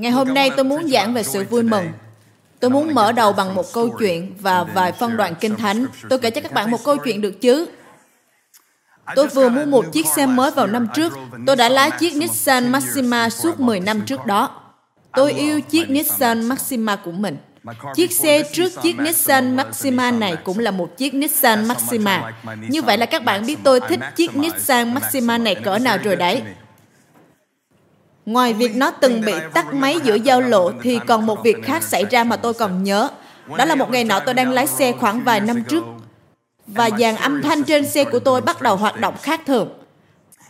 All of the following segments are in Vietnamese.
Ngày hôm nay tôi muốn giảng về sự vui mừng. Tôi muốn mở đầu bằng một câu chuyện và vài phân đoạn kinh thánh. Tôi kể cho các bạn một câu chuyện được chứ? Tôi vừa mua một chiếc xe mới vào năm trước. Tôi đã lái chiếc Nissan Maxima suốt 10 năm trước đó. Tôi yêu chiếc Nissan Maxima của mình. Chiếc xe trước chiếc Nissan Maxima này cũng là một chiếc Nissan Maxima. Như vậy là các bạn biết tôi thích chiếc Nissan Maxima này cỡ nào rồi đấy. Ngoài việc nó từng bị tắt máy giữa giao lộ thì còn một việc khác xảy ra mà tôi còn nhớ. Đó là một ngày nọ tôi đang lái xe khoảng vài năm trước, và dàn âm thanh trên xe của tôi bắt đầu hoạt động khác thường.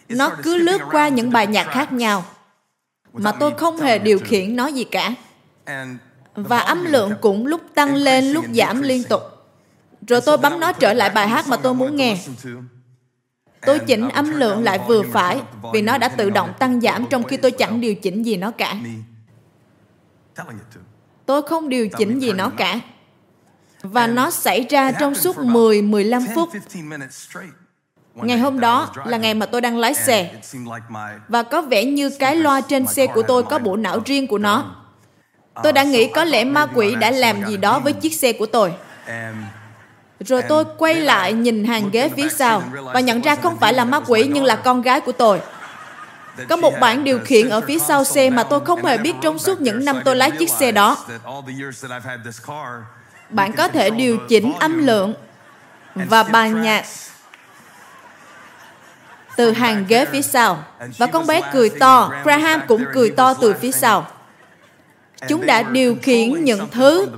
Nó cứ lướt qua những bài nhạc khác nhau, mà tôi không hề điều khiển nó gì cả. Và âm lượng cũng lúc tăng lên, lúc giảm liên tục. Rồi tôi bấm nó trở lại bài hát mà tôi muốn nghe. Tôi chỉnh âm lượng lại vừa phải vì nó đã tự động tăng giảm trong khi tôi chẳng điều chỉnh gì nó cả. Tôi không điều chỉnh gì nó cả. Và nó xảy ra trong suốt 10-15 phút. Ngày hôm đó là ngày mà tôi đang lái xe. Và có vẻ như cái loa trên xe của tôi có bộ não riêng của nó. Tôi đã nghĩ có lẽ ma quỷ đã làm gì đó với chiếc xe của tôi. Rồi tôi quay lại nhìn hàng ghế phía sau và nhận ra không phải là ma quỷ nhưng là con gái của tôi. Có một bảng điều khiển ở phía sau xe mà tôi không hề biết trong suốt những năm tôi lái chiếc xe đó. Bạn có thể điều chỉnh âm lượng và bài nhạc từ hàng ghế phía sau. Và con bé cười to, Graham cũng cười to từ phía sau. Chúng đã điều khiển những thứ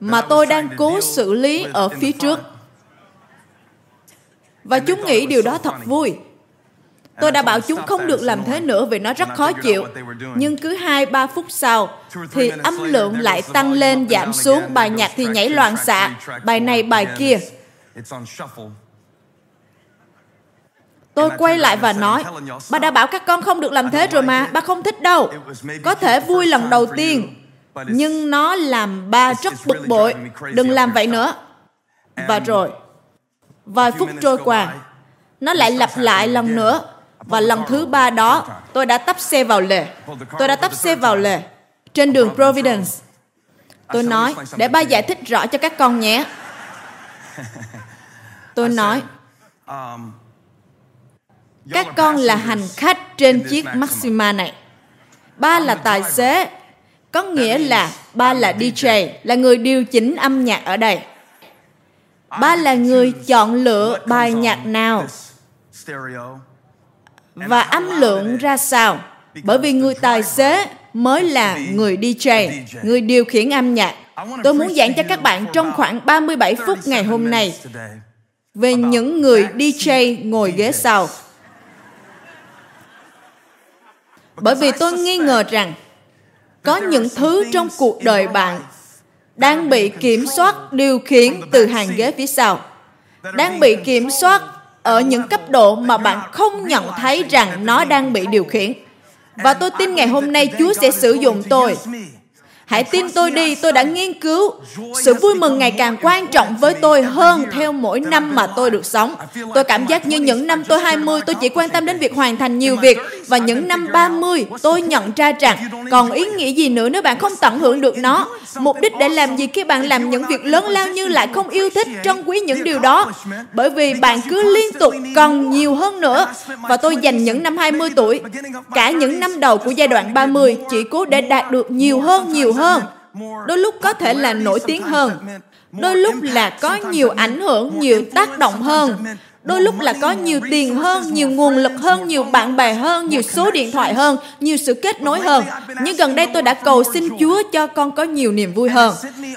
mà tôi đang cố xử lý ở phía trước. Và chúng nghĩ điều đó thật vui. Tôi đã bảo chúng không được làm thế nữa vì nó rất khó chịu. Nhưng cứ 2-3 phút sau, thì âm lượng lại tăng lên giảm xuống, bài nhạc thì nhảy loạn xạ, bài này bài kia. Tôi quay lại và nói, bà đã bảo các con không được làm thế rồi mà, bà không thích đâu. Có thể vui lần đầu tiên, nhưng nó làm ba rất bực bội. Đừng làm vậy nữa. Và rồi, vài phút trôi qua, nó lại lặp lại lần nữa. Và lần thứ ba đó, tôi đã tấp xe vào lề. Tôi đã tấp xe vào lề. Trên đường Providence. Tôi nói, để ba giải thích rõ cho các con nhé. Tôi nói, các con là hành khách trên chiếc Maxima này. Ba là tài xế, có nghĩa là ba là DJ, là người điều chỉnh âm nhạc ở đây. Ba là người chọn lựa bài nhạc nào và âm lượng ra sao. Bởi vì người tài xế mới là người DJ, người điều khiển âm nhạc. Tôi muốn giảng cho các bạn trong khoảng 37 phút ngày hôm nay về những người DJ ngồi ghế sau. Bởi vì tôi nghi ngờ rằng có những thứ trong cuộc đời bạn đang bị kiểm soát điều khiển từ hàng ghế phía sau đang bị kiểm soát ở những cấp độ mà bạn không nhận thấy rằng nó đang bị điều khiển và tôi tin ngày hôm nay chúa sẽ sử dụng tôi Hãy tin tôi đi, tôi đã nghiên cứu. Sự vui mừng ngày càng quan trọng với tôi hơn theo mỗi năm mà tôi được sống. Tôi cảm giác như những năm tôi 20, tôi chỉ quan tâm đến việc hoàn thành nhiều việc. Và những năm 30, tôi nhận ra rằng còn ý nghĩa gì nữa nếu bạn không tận hưởng được nó. Mục đích để làm gì khi bạn làm những việc lớn lao như lại không yêu thích, trân quý những điều đó. Bởi vì bạn cứ liên tục cần nhiều hơn nữa. Và tôi dành những năm 20 tuổi, cả những năm đầu của giai đoạn 30, chỉ cố để đạt được nhiều hơn, nhiều hơn đôi lúc có thể là nổi tiếng hơn đôi lúc là có nhiều ảnh hưởng nhiều tác động hơn đôi lúc là có nhiều tiền hơn, nhiều nguồn lực hơn, nhiều bạn bè hơn, nhiều số điện thoại hơn, nhiều sự kết nối hơn. Nhưng gần đây tôi đã cầu xin chúa cho con có nhiều niềm vui hơn.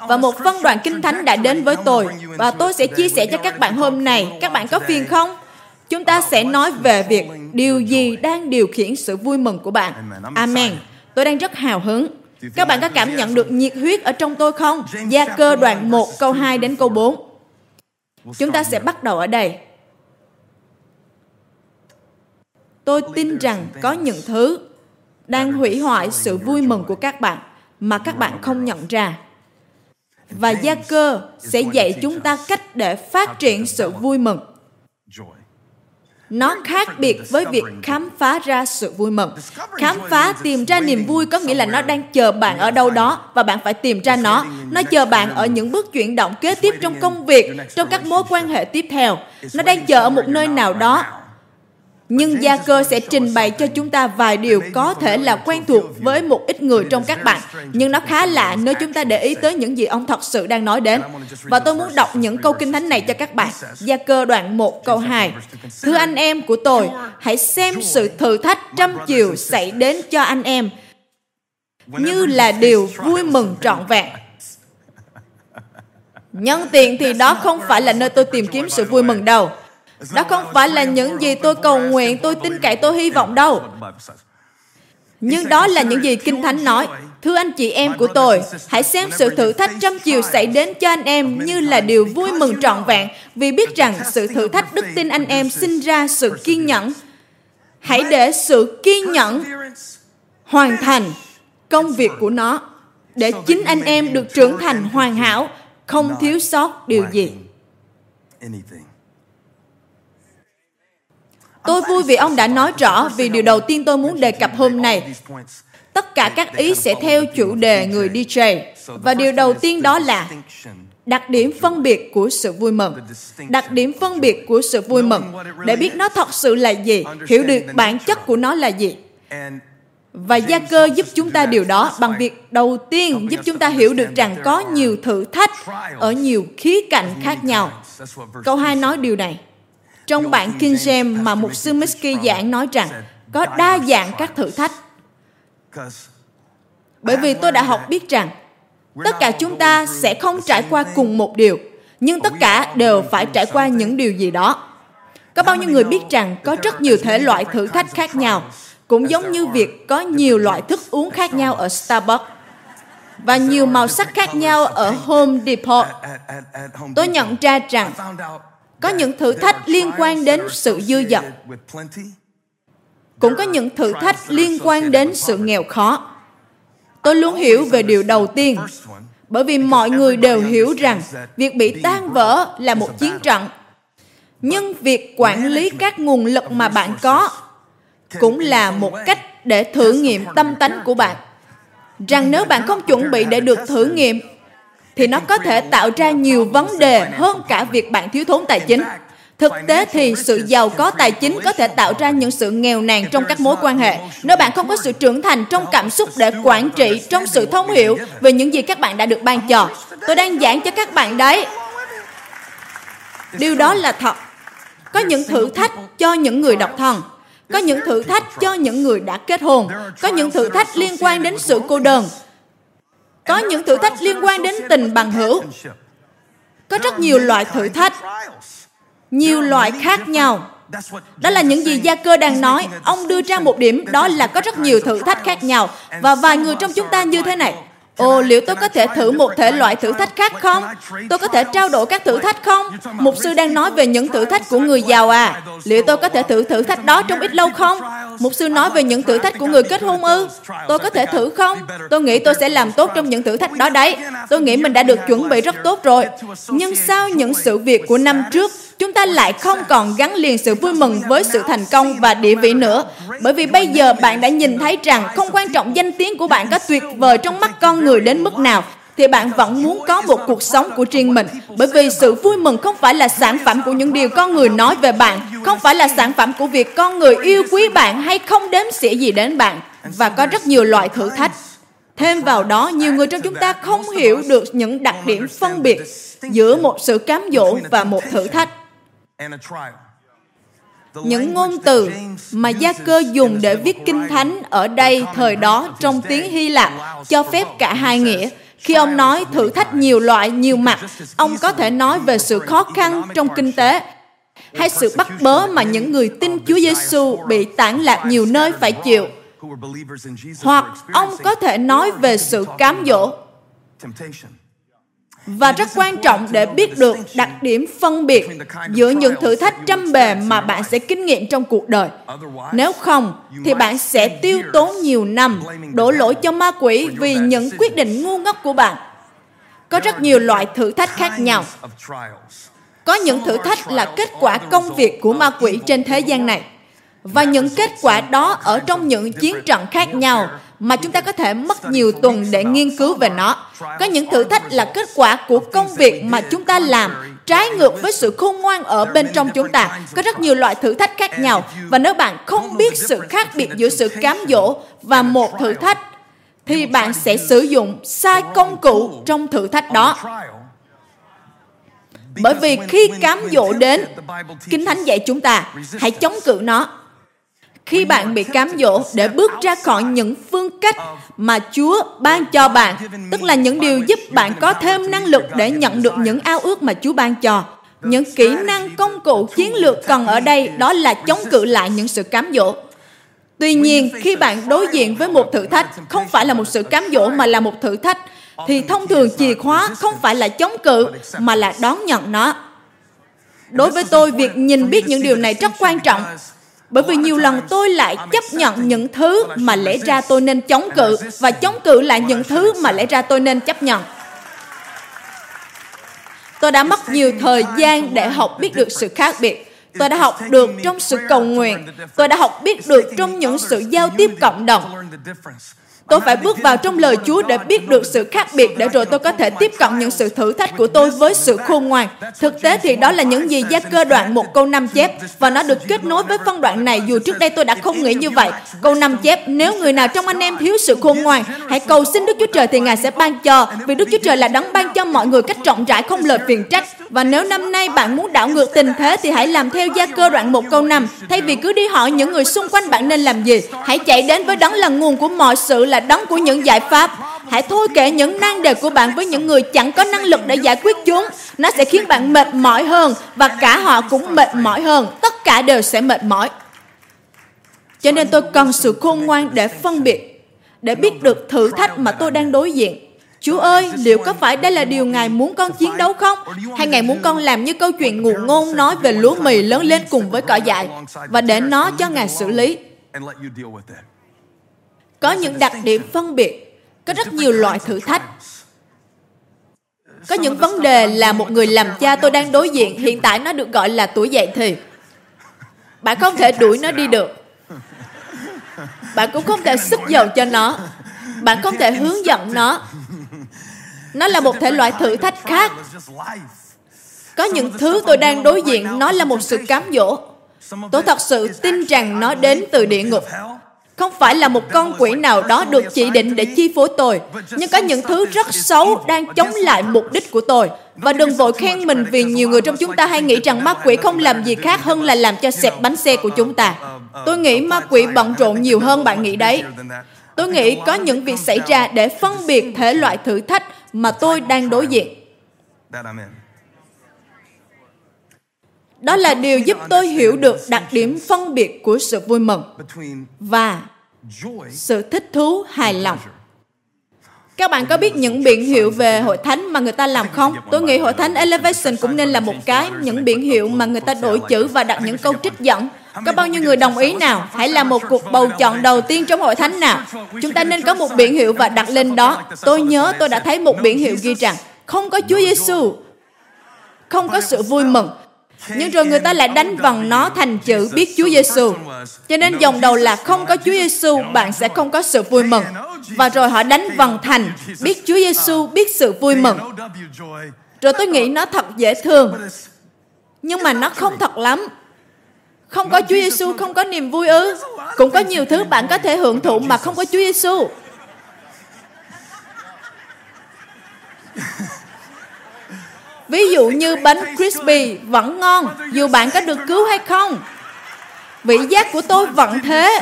Và một phân đoạn kinh thánh đã đến với tôi. Và tôi sẽ chia sẻ cho các bạn hôm nay. Các bạn có phiền không? Chúng ta sẽ nói về việc điều gì đang điều khiển sự vui mừng của bạn. Amen. Tôi đang rất hào hứng. Các bạn có cảm nhận được nhiệt huyết ở trong tôi không? Gia cơ đoạn 1 câu 2 đến câu 4. Chúng ta sẽ bắt đầu ở đây. Tôi tin rằng có những thứ đang hủy hoại sự vui mừng của các bạn mà các bạn không nhận ra. Và gia cơ sẽ dạy chúng ta cách để phát triển sự vui mừng. nó khác biệt với việc khám phá ra sự vui mừng khám phá, tìm ra niềm vui có nghĩa là nó đang chờ bạn ở đâu đó và bạn phải tìm ra nó nó chờ bạn ở những bước chuyển động kế tiếp trong công việc, trong các mối quan hệ tiếp theo nó đang chờ ở một nơi nào đó nhưng gia cơ sẽ trình bày cho chúng ta vài điều có thể là quen thuộc với một ít người trong các bạn. nhưng nó khá lạ nếu chúng ta để ý tới những gì ông thật sự đang nói đến. Và tôi muốn đọc những câu kinh thánh này cho các bạn. Gia cơ đoạn 1 câu 2 thưa anh em của tôi hãy xem sự thử thách trăm chiều xảy đến cho anh em như là điều vui mừng trọn vẹn. nhân tiện thì đó không phải là nơi tôi tìm kiếm sự vui mừng đâu đó không phải là những gì tôi cầu nguyện, tôi tin cậy, tôi hy vọng đâu. Nhưng đó là những gì Kinh Thánh nói. Thưa anh chị em của tôi, hãy xem sự thử thách trăm chiều xảy đến cho anh em như là điều vui mừng trọn vẹn vì biết rằng sự thử thách đức tin anh em sinh ra sự kiên nhẫn. Hãy để sự kiên nhẫn hoàn thành công việc của nó để chính anh em được trưởng thành hoàn hảo, không thiếu sót điều gì. Tôi vui vì ông đã nói rõ vì điều đầu tiên tôi muốn đề cập hôm nay. Tất cả các ý sẽ theo chủ đề người DJ. Và điều đầu tiên đó là đặc điểm phân biệt của sự vui mừng. Đặc điểm phân biệt của sự vui mừng để biết nó thật sự là gì, hiểu được bản chất của nó là gì. Và gia cơ giúp chúng ta điều đó bằng việc đầu tiên giúp chúng ta hiểu được rằng có nhiều thử thách ở nhiều khía cạnh khác nhau. Câu 2 nói điều này. Trong bản King James mà mục sư Miski giảng nói rằng có đa dạng các thử thách. Bởi vì tôi đã học biết rằng tất cả chúng ta sẽ không trải qua cùng một điều, nhưng tất cả đều phải trải qua những điều gì đó. Có bao nhiêu người biết rằng có rất nhiều thể loại thử thách khác nhau, cũng giống như việc có nhiều loại thức uống khác nhau ở Starbucks và nhiều màu sắc khác nhau ở Home Depot. Tôi nhận ra rằng có những thử thách liên quan đến sự dư dật. Cũng có những thử thách liên quan đến sự nghèo khó. Tôi luôn hiểu về điều đầu tiên, bởi vì mọi người đều hiểu rằng việc bị tan vỡ là một chiến trận. Nhưng việc quản lý các nguồn lực mà bạn có cũng là một cách để thử nghiệm tâm tánh của bạn. Rằng nếu bạn không chuẩn bị để được thử nghiệm thì nó có thể tạo ra nhiều vấn đề hơn cả việc bạn thiếu thốn tài chính. Thực tế thì sự giàu có tài chính có thể tạo ra những sự nghèo nàn trong các mối quan hệ. Nếu bạn không có sự trưởng thành trong cảm xúc để quản trị, trong sự thông hiểu về những gì các bạn đã được ban cho. Tôi đang giảng cho các bạn đấy. Điều đó là thật. Có những thử thách cho những người độc thân. Có những thử thách cho những người đã kết hôn. Có những thử thách liên quan đến sự cô đơn có những thử thách liên quan đến tình bằng hữu có rất nhiều loại thử thách nhiều loại khác nhau đó là những gì gia cơ đang nói ông đưa ra một điểm đó là có rất nhiều thử thách khác nhau và vài người trong chúng ta như thế này Ồ, liệu tôi có thể thử một thể loại thử thách khác không? Tôi có thể trao đổi các thử thách không? Mục sư đang nói về những thử thách của người giàu à? Liệu tôi có thể thử thử thách đó trong ít lâu không? Mục sư nói về những thử thách của người kết hôn ư? Tôi có thể thử không? Tôi nghĩ tôi sẽ làm tốt trong những thử thách đó đấy. Tôi nghĩ mình đã được chuẩn bị rất tốt rồi. Nhưng sau những sự việc của năm trước, chúng ta lại không còn gắn liền sự vui mừng với sự thành công và địa vị nữa. Bởi vì bây giờ bạn đã nhìn thấy rằng không quan trọng danh tiếng của bạn có tuyệt vời trong mắt con người đến mức nào, thì bạn vẫn muốn có một cuộc sống của riêng mình. Bởi vì sự vui mừng không phải là sản phẩm của những điều con người nói về bạn, không phải là sản phẩm của việc con người yêu quý bạn hay không đếm xỉa gì đến bạn. Và có rất nhiều loại thử thách. Thêm vào đó, nhiều người trong chúng ta không hiểu được những đặc điểm phân biệt giữa một sự cám dỗ và một thử thách những ngôn từ mà gia cơ dùng để viết kinh thánh ở đây thời đó trong tiếng hy lạp cho phép cả hai nghĩa khi ông nói thử thách nhiều loại nhiều mặt ông có thể nói về sự khó khăn trong kinh tế hay sự bắt bớ mà những người tin Chúa Giêsu bị tản lạc nhiều nơi phải chịu. Hoặc ông có thể nói về sự cám dỗ và rất quan trọng để biết được đặc điểm phân biệt giữa những thử thách trăm bề mà bạn sẽ kinh nghiệm trong cuộc đời. Nếu không, thì bạn sẽ tiêu tốn nhiều năm đổ lỗi cho ma quỷ vì những quyết định ngu ngốc của bạn. Có rất nhiều loại thử thách khác nhau. có những thử thách là kết quả công việc của ma quỷ trên thế gian này và những kết quả đó ở trong những chiến trận khác nhau mà chúng ta có thể mất nhiều tuần để nghiên cứu về nó. Có những thử thách là kết quả của công việc mà chúng ta làm trái ngược với sự khôn ngoan ở bên trong chúng ta. Có rất nhiều loại thử thách khác nhau và nếu bạn không biết sự khác biệt giữa sự cám dỗ và một thử thách thì bạn sẽ sử dụng sai công cụ trong thử thách đó. Bởi vì khi cám dỗ đến, Kinh Thánh dạy chúng ta, hãy chống cự nó khi bạn bị cám dỗ để bước ra khỏi những phương cách mà Chúa ban cho bạn, tức là những điều giúp bạn có thêm năng lực để nhận được những ao ước mà Chúa ban cho. Những kỹ năng công cụ chiến lược cần ở đây đó là chống cự lại những sự cám dỗ. Tuy nhiên, khi bạn đối diện với một thử thách, không phải là một sự cám dỗ mà là một thử thách, thì thông thường chìa khóa không phải là chống cự mà là đón nhận nó. Đối với tôi, việc nhìn biết những điều này rất quan trọng bởi vì nhiều lần tôi lại chấp nhận những thứ mà lẽ ra tôi nên chống cự, và chống cự lại những thứ mà lẽ ra tôi nên chấp nhận. Tôi đã mất nhiều thời gian để học biết được sự khác biệt. Tôi đã học được trong sự cầu nguyện. Tôi đã học biết được trong những sự giao tiếp cộng đồng. Tôi phải bước vào trong lời Chúa để biết được sự khác biệt để rồi tôi có thể tiếp cận những sự thử thách của tôi với sự khôn ngoan. Thực tế thì đó là những gì gia cơ đoạn một câu năm chép và nó được kết nối với phân đoạn này dù trước đây tôi đã không nghĩ như vậy. Câu năm chép, nếu người nào trong anh em thiếu sự khôn ngoan, hãy cầu xin Đức Chúa Trời thì Ngài sẽ ban cho vì Đức Chúa Trời là đấng ban cho mọi người cách rộng rãi không lời phiền trách. Và nếu năm nay bạn muốn đảo ngược tình thế thì hãy làm theo gia cơ đoạn một câu năm thay vì cứ đi hỏi những người xung quanh bạn nên làm gì. Hãy chạy đến với đấng là nguồn của mọi sự là đấng của những giải pháp. Hãy thôi kể những nan đề của bạn với những người chẳng có năng lực để giải quyết chúng. Nó sẽ khiến bạn mệt mỏi hơn và cả họ cũng mệt mỏi hơn. Tất cả đều sẽ mệt mỏi. Cho nên tôi cần sự khôn ngoan để phân biệt, để biết được thử thách mà tôi đang đối diện. Chúa ơi, liệu có phải đây là điều Ngài muốn con chiến đấu không? Hay Ngài muốn con làm như câu chuyện ngụ ngôn nói về lúa mì lớn lên cùng với cỏ dại và để nó cho Ngài xử lý? Có những đặc điểm phân biệt, có rất nhiều loại thử thách. Có những vấn đề là một người làm cha tôi đang đối diện, hiện tại nó được gọi là tuổi dậy thì. Bạn không thể đuổi nó đi được. Bạn cũng không thể sức dầu cho nó. Bạn không thể hướng dẫn nó. Nó là một thể loại thử thách khác. Có những thứ tôi đang đối diện, nó là một sự cám dỗ. Tôi thật sự tin rằng nó đến từ địa ngục không phải là một con quỷ nào đó được chỉ định để chi phối tôi, nhưng có những thứ rất xấu đang chống lại mục đích của tôi. Và đừng vội khen mình vì nhiều người trong chúng ta hay nghĩ rằng ma quỷ không làm gì khác hơn là làm cho xẹp bánh xe của chúng ta. Tôi nghĩ ma quỷ bận rộn nhiều hơn bạn nghĩ đấy. Tôi nghĩ có những việc xảy ra để phân biệt thể loại thử thách mà tôi đang đối diện. Đó là điều giúp tôi hiểu được đặc điểm phân biệt của sự vui mừng. Và sự thích thú hài lòng các bạn có biết những biển hiệu về hội thánh mà người ta làm không? Tôi nghĩ hội thánh Elevation cũng nên là một cái, những biển hiệu mà người ta đổi chữ và đặt những câu trích dẫn. Có bao nhiêu người đồng ý nào? Hãy làm một cuộc bầu chọn đầu tiên trong hội thánh nào. Chúng ta nên có một biển hiệu và đặt lên đó. Tôi nhớ tôi đã thấy một biển hiệu ghi rằng không có Chúa Giêsu, không có sự vui mừng, nhưng rồi người ta lại đánh vần nó thành chữ biết Chúa Giêsu. Cho nên dòng đầu là không có Chúa Giêsu, bạn sẽ không có sự vui mừng. Và rồi họ đánh vần thành biết Chúa Giêsu, biết sự vui mừng. Rồi tôi nghĩ nó thật dễ thương. Nhưng mà nó không thật lắm. Không có Chúa Giêsu, không có niềm vui ư? Cũng có nhiều thứ bạn có thể hưởng thụ mà không có Chúa Giêsu. Ví dụ như bánh crispy vẫn ngon dù bạn có được cứu hay không. Vị giác của tôi vẫn thế.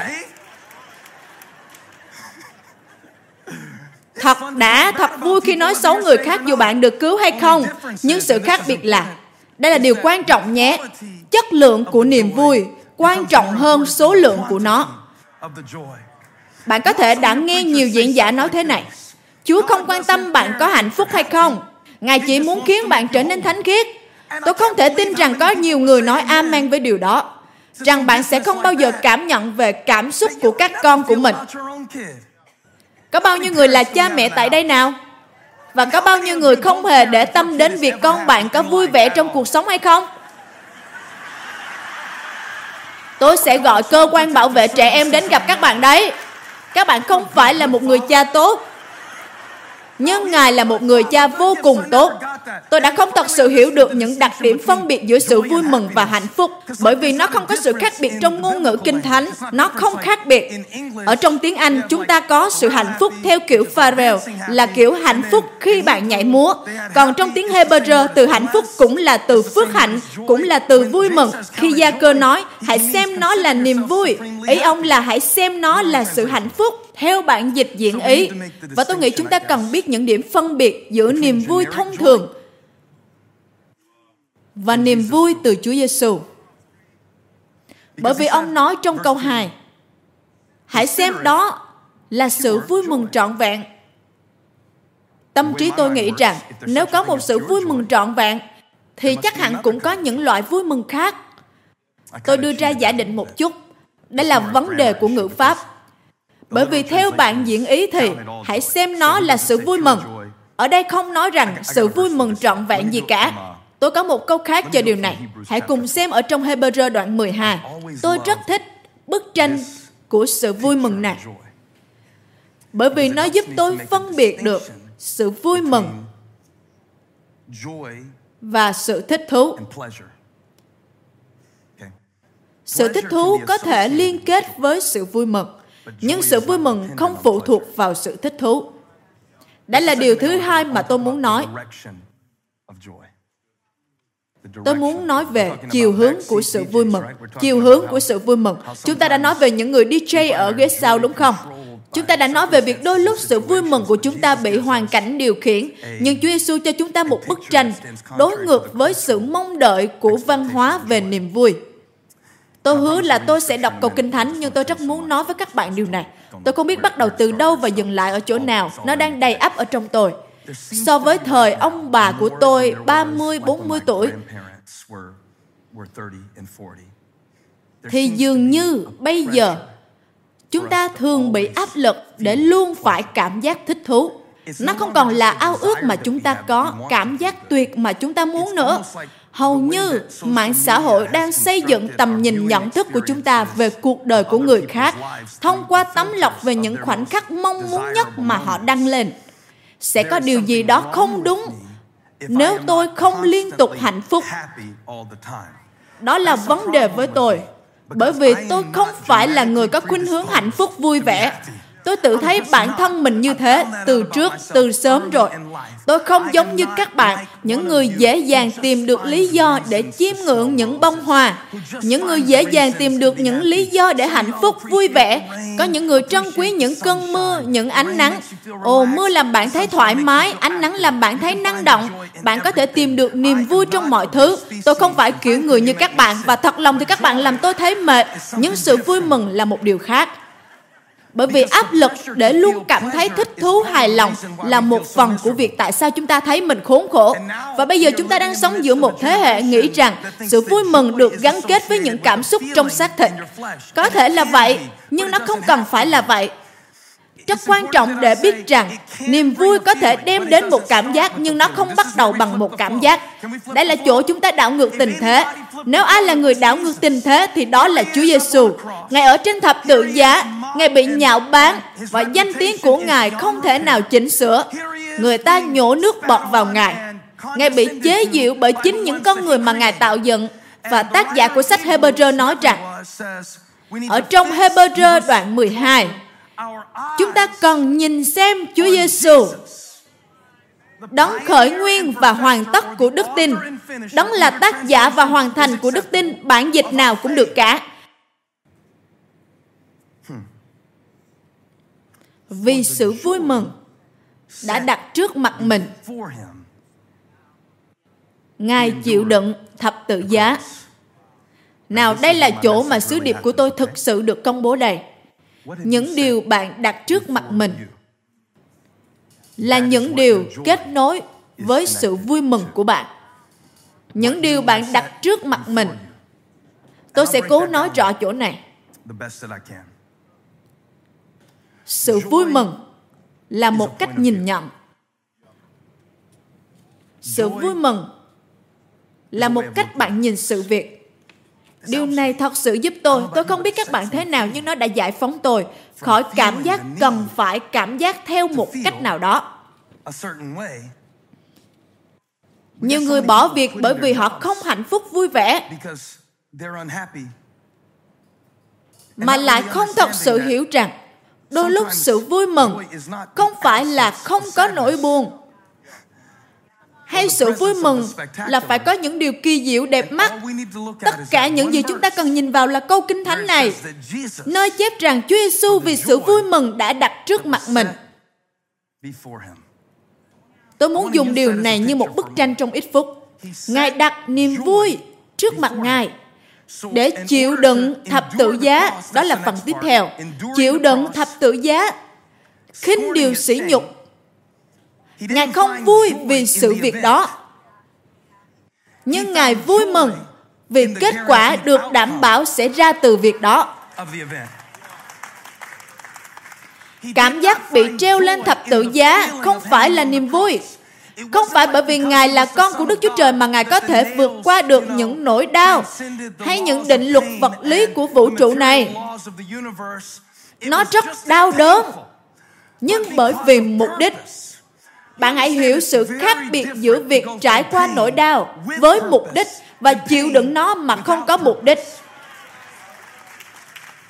Thật đã, thật vui khi nói xấu người khác dù bạn được cứu hay không. Nhưng sự khác biệt là, đây là điều quan trọng nhé. Chất lượng của niềm vui quan trọng hơn số lượng của nó. Bạn có thể đã nghe nhiều diễn giả nói thế này. Chúa không quan tâm bạn có hạnh phúc hay không. Ngài chỉ muốn khiến bạn trở nên thánh khiết. Tôi không thể tin rằng có nhiều người nói amen với điều đó. Rằng bạn sẽ không bao giờ cảm nhận về cảm xúc của các con của mình. Có bao nhiêu người là cha mẹ tại đây nào? Và có bao nhiêu người không hề để tâm đến việc con bạn có vui vẻ trong cuộc sống hay không? Tôi sẽ gọi cơ quan bảo vệ trẻ em đến gặp các bạn đấy. Các bạn không phải là một người cha tốt, nhưng Ngài là một người cha vô cùng tốt. Tôi đã không thật sự hiểu được những đặc điểm phân biệt giữa sự vui mừng và hạnh phúc, bởi vì nó không có sự khác biệt trong ngôn ngữ kinh thánh, nó không khác biệt. Ở trong tiếng Anh, chúng ta có sự hạnh phúc theo kiểu Pharrell, là kiểu hạnh phúc khi bạn nhảy múa. Còn trong tiếng Hebrew, từ hạnh phúc cũng là từ phước hạnh, cũng là từ vui mừng. Khi Gia Cơ nói, hãy xem nó là niềm vui, ý ông là hãy xem nó là sự hạnh phúc theo bản dịch diễn ý. Và tôi nghĩ chúng ta cần biết những điểm phân biệt giữa niềm vui thông thường và niềm vui từ Chúa Giêsu. Bởi vì ông nói trong câu 2, hãy xem đó là sự vui mừng trọn vẹn. Tâm trí tôi nghĩ rằng nếu có một sự vui mừng trọn vẹn, thì chắc hẳn cũng có những loại vui mừng khác. Tôi đưa ra giả định một chút. Đây là vấn đề của ngữ pháp. Bởi vì theo bạn diễn ý thì hãy xem nó là sự vui mừng. Ở đây không nói rằng sự vui mừng trọn vẹn gì cả. Tôi có một câu khác cho điều này. Hãy cùng xem ở trong Hebrew đoạn 12. Tôi rất thích bức tranh của sự vui mừng này. Bởi vì nó giúp tôi phân biệt được sự vui mừng và sự thích thú. Sự thích thú có thể liên kết với sự vui mừng, nhưng sự vui mừng không phụ thuộc vào sự thích thú. Đó là điều thứ hai mà tôi muốn nói. Tôi muốn nói về chiều hướng của sự vui mừng. Chiều hướng của sự vui mừng. Chúng ta đã nói về những người DJ ở ghế sau đúng không? Chúng ta đã nói về việc đôi lúc sự vui mừng của chúng ta bị hoàn cảnh điều khiển, nhưng Chúa Giêsu cho chúng ta một bức tranh đối ngược với sự mong đợi của văn hóa về niềm vui. Tôi hứa là tôi sẽ đọc câu kinh thánh, nhưng tôi rất muốn nói với các bạn điều này. Tôi không biết bắt đầu từ đâu và dừng lại ở chỗ nào. Nó đang đầy ắp ở trong tôi. So với thời ông bà của tôi 30, 40 tuổi, thì dường như bây giờ chúng ta thường bị áp lực để luôn phải cảm giác thích thú nó không còn là ao ước mà chúng ta có cảm giác tuyệt mà chúng ta muốn nữa hầu như mạng xã hội đang xây dựng tầm nhìn nhận thức của chúng ta về cuộc đời của người khác, thông qua tấm lọc về những khoảnh khắc mong muốn nhất mà họ đăng lên. Sẽ có điều gì đó không đúng nếu tôi không liên tục hạnh phúc? Đó là vấn đề với tôi, bởi vì tôi không phải là người có khuynh hướng hạnh phúc vui vẻ. Tôi tự thấy bản thân mình như thế từ trước, từ sớm rồi. Tôi không giống như các bạn, những người dễ dàng tìm được lý do để chiêm ngưỡng những bông hoa. Những người dễ dàng tìm được những lý do để hạnh phúc, vui vẻ. Có những người trân quý những cơn mưa, những ánh nắng. Ồ, mưa làm bạn thấy thoải mái, ánh nắng làm bạn thấy năng động. Bạn có thể tìm được niềm vui trong mọi thứ. Tôi không phải kiểu người như các bạn và thật lòng thì các bạn làm tôi thấy mệt. Nhưng sự vui mừng là một điều khác bởi vì áp lực để luôn cảm thấy thích thú hài lòng là một phần của việc tại sao chúng ta thấy mình khốn khổ. Và bây giờ chúng ta đang sống giữa một thế hệ nghĩ rằng sự vui mừng được gắn kết với những cảm xúc trong xác thịt có thể là vậy nhưng nó không cần phải là vậy rất quan trọng để biết rằng niềm vui có thể đem đến một cảm giác nhưng nó không bắt đầu bằng một cảm giác đây là chỗ chúng ta đảo ngược tình thế nếu ai là người đảo ngược tình thế thì đó là Chúa Giêsu. Ngài ở trên thập tự giá, Ngài bị nhạo báng và danh tiếng của Ngài không thể nào chỉnh sửa. Người ta nhổ nước bọt vào Ngài. Ngài bị chế giễu bởi chính những con người mà Ngài tạo dựng. Và tác giả của sách Hebrew nói rằng, ở trong Hebrew đoạn 12, chúng ta cần nhìn xem Chúa Giêsu đấng khởi nguyên và hoàn tất của đức tin. đấng là tác giả và hoàn thành của đức tin. bản dịch nào cũng được cả. vì sự vui mừng đã đặt trước mặt mình. ngài chịu đựng thập tự giá. nào đây là chỗ mà sứ điệp của tôi thực sự được công bố đây những điều bạn đặt trước mặt mình là những điều kết nối với sự vui mừng của bạn. Những điều bạn đặt trước mặt mình. tôi sẽ cố nói rõ chỗ này. sự vui mừng là một cách nhìn nhận. Sự vui mừng là một cách bạn nhìn sự việc điều này thật sự giúp tôi. Tôi không biết các bạn thế nào, nhưng nó đã giải phóng tôi khỏi cảm giác cần phải cảm giác theo một cách nào đó. Nhiều người bỏ việc bởi vì họ không hạnh phúc vui vẻ, mà lại không thật sự hiểu rằng đôi lúc sự vui mừng không phải là không có nỗi buồn hay sự vui mừng là phải có những điều kỳ diệu đẹp mắt. Tất cả những gì chúng ta cần nhìn vào là câu kinh thánh này, nơi chép rằng Chúa Giêsu vì sự vui mừng đã đặt trước mặt mình. Tôi muốn dùng điều này như một bức tranh trong ít phút. Ngài đặt niềm vui trước mặt Ngài để chịu đựng thập tự giá. Đó là phần tiếp theo. Chịu đựng thập tự giá. khinh điều sỉ nhục Ngài không vui vì sự việc đó. Nhưng Ngài vui mừng vì kết quả được đảm bảo sẽ ra từ việc đó. Cảm giác bị treo lên thập tự giá không phải là niềm vui. Không phải bởi vì Ngài là con của Đức Chúa Trời mà Ngài có thể vượt qua được những nỗi đau hay những định luật vật lý của vũ trụ này. Nó rất đau đớn. Nhưng bởi vì mục đích bạn hãy hiểu sự khác biệt giữa việc trải qua nỗi đau với mục đích và chịu đựng nó mà không có mục đích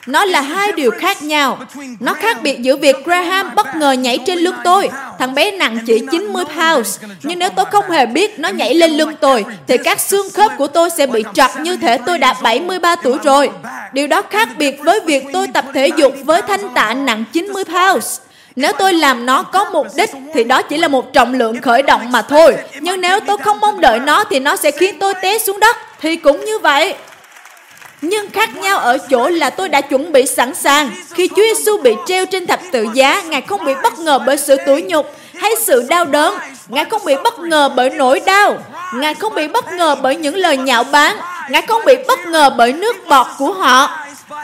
nó là hai điều khác nhau. Nó khác biệt giữa việc Graham bất ngờ nhảy trên lưng tôi. Thằng bé nặng chỉ 90 pounds. Nhưng nếu tôi không hề biết nó nhảy lên lưng tôi, thì các xương khớp của tôi sẽ bị trật như thể tôi đã 73 tuổi rồi. Điều đó khác biệt với việc tôi tập thể dục với thanh tạ nặng 90 pounds. Nếu tôi làm nó có mục đích thì đó chỉ là một trọng lượng khởi động mà thôi. Nhưng nếu tôi không mong đợi nó thì nó sẽ khiến tôi té xuống đất. Thì cũng như vậy. Nhưng khác nhau ở chỗ là tôi đã chuẩn bị sẵn sàng. Khi Chúa Giêsu bị treo trên thập tự giá, Ngài không bị bất ngờ bởi sự tủi nhục hay sự đau đớn. Ngài không bị bất ngờ bởi nỗi đau. Ngài không bị bất ngờ bởi những lời nhạo báng. Ngài không bị bất ngờ bởi nước bọt của họ.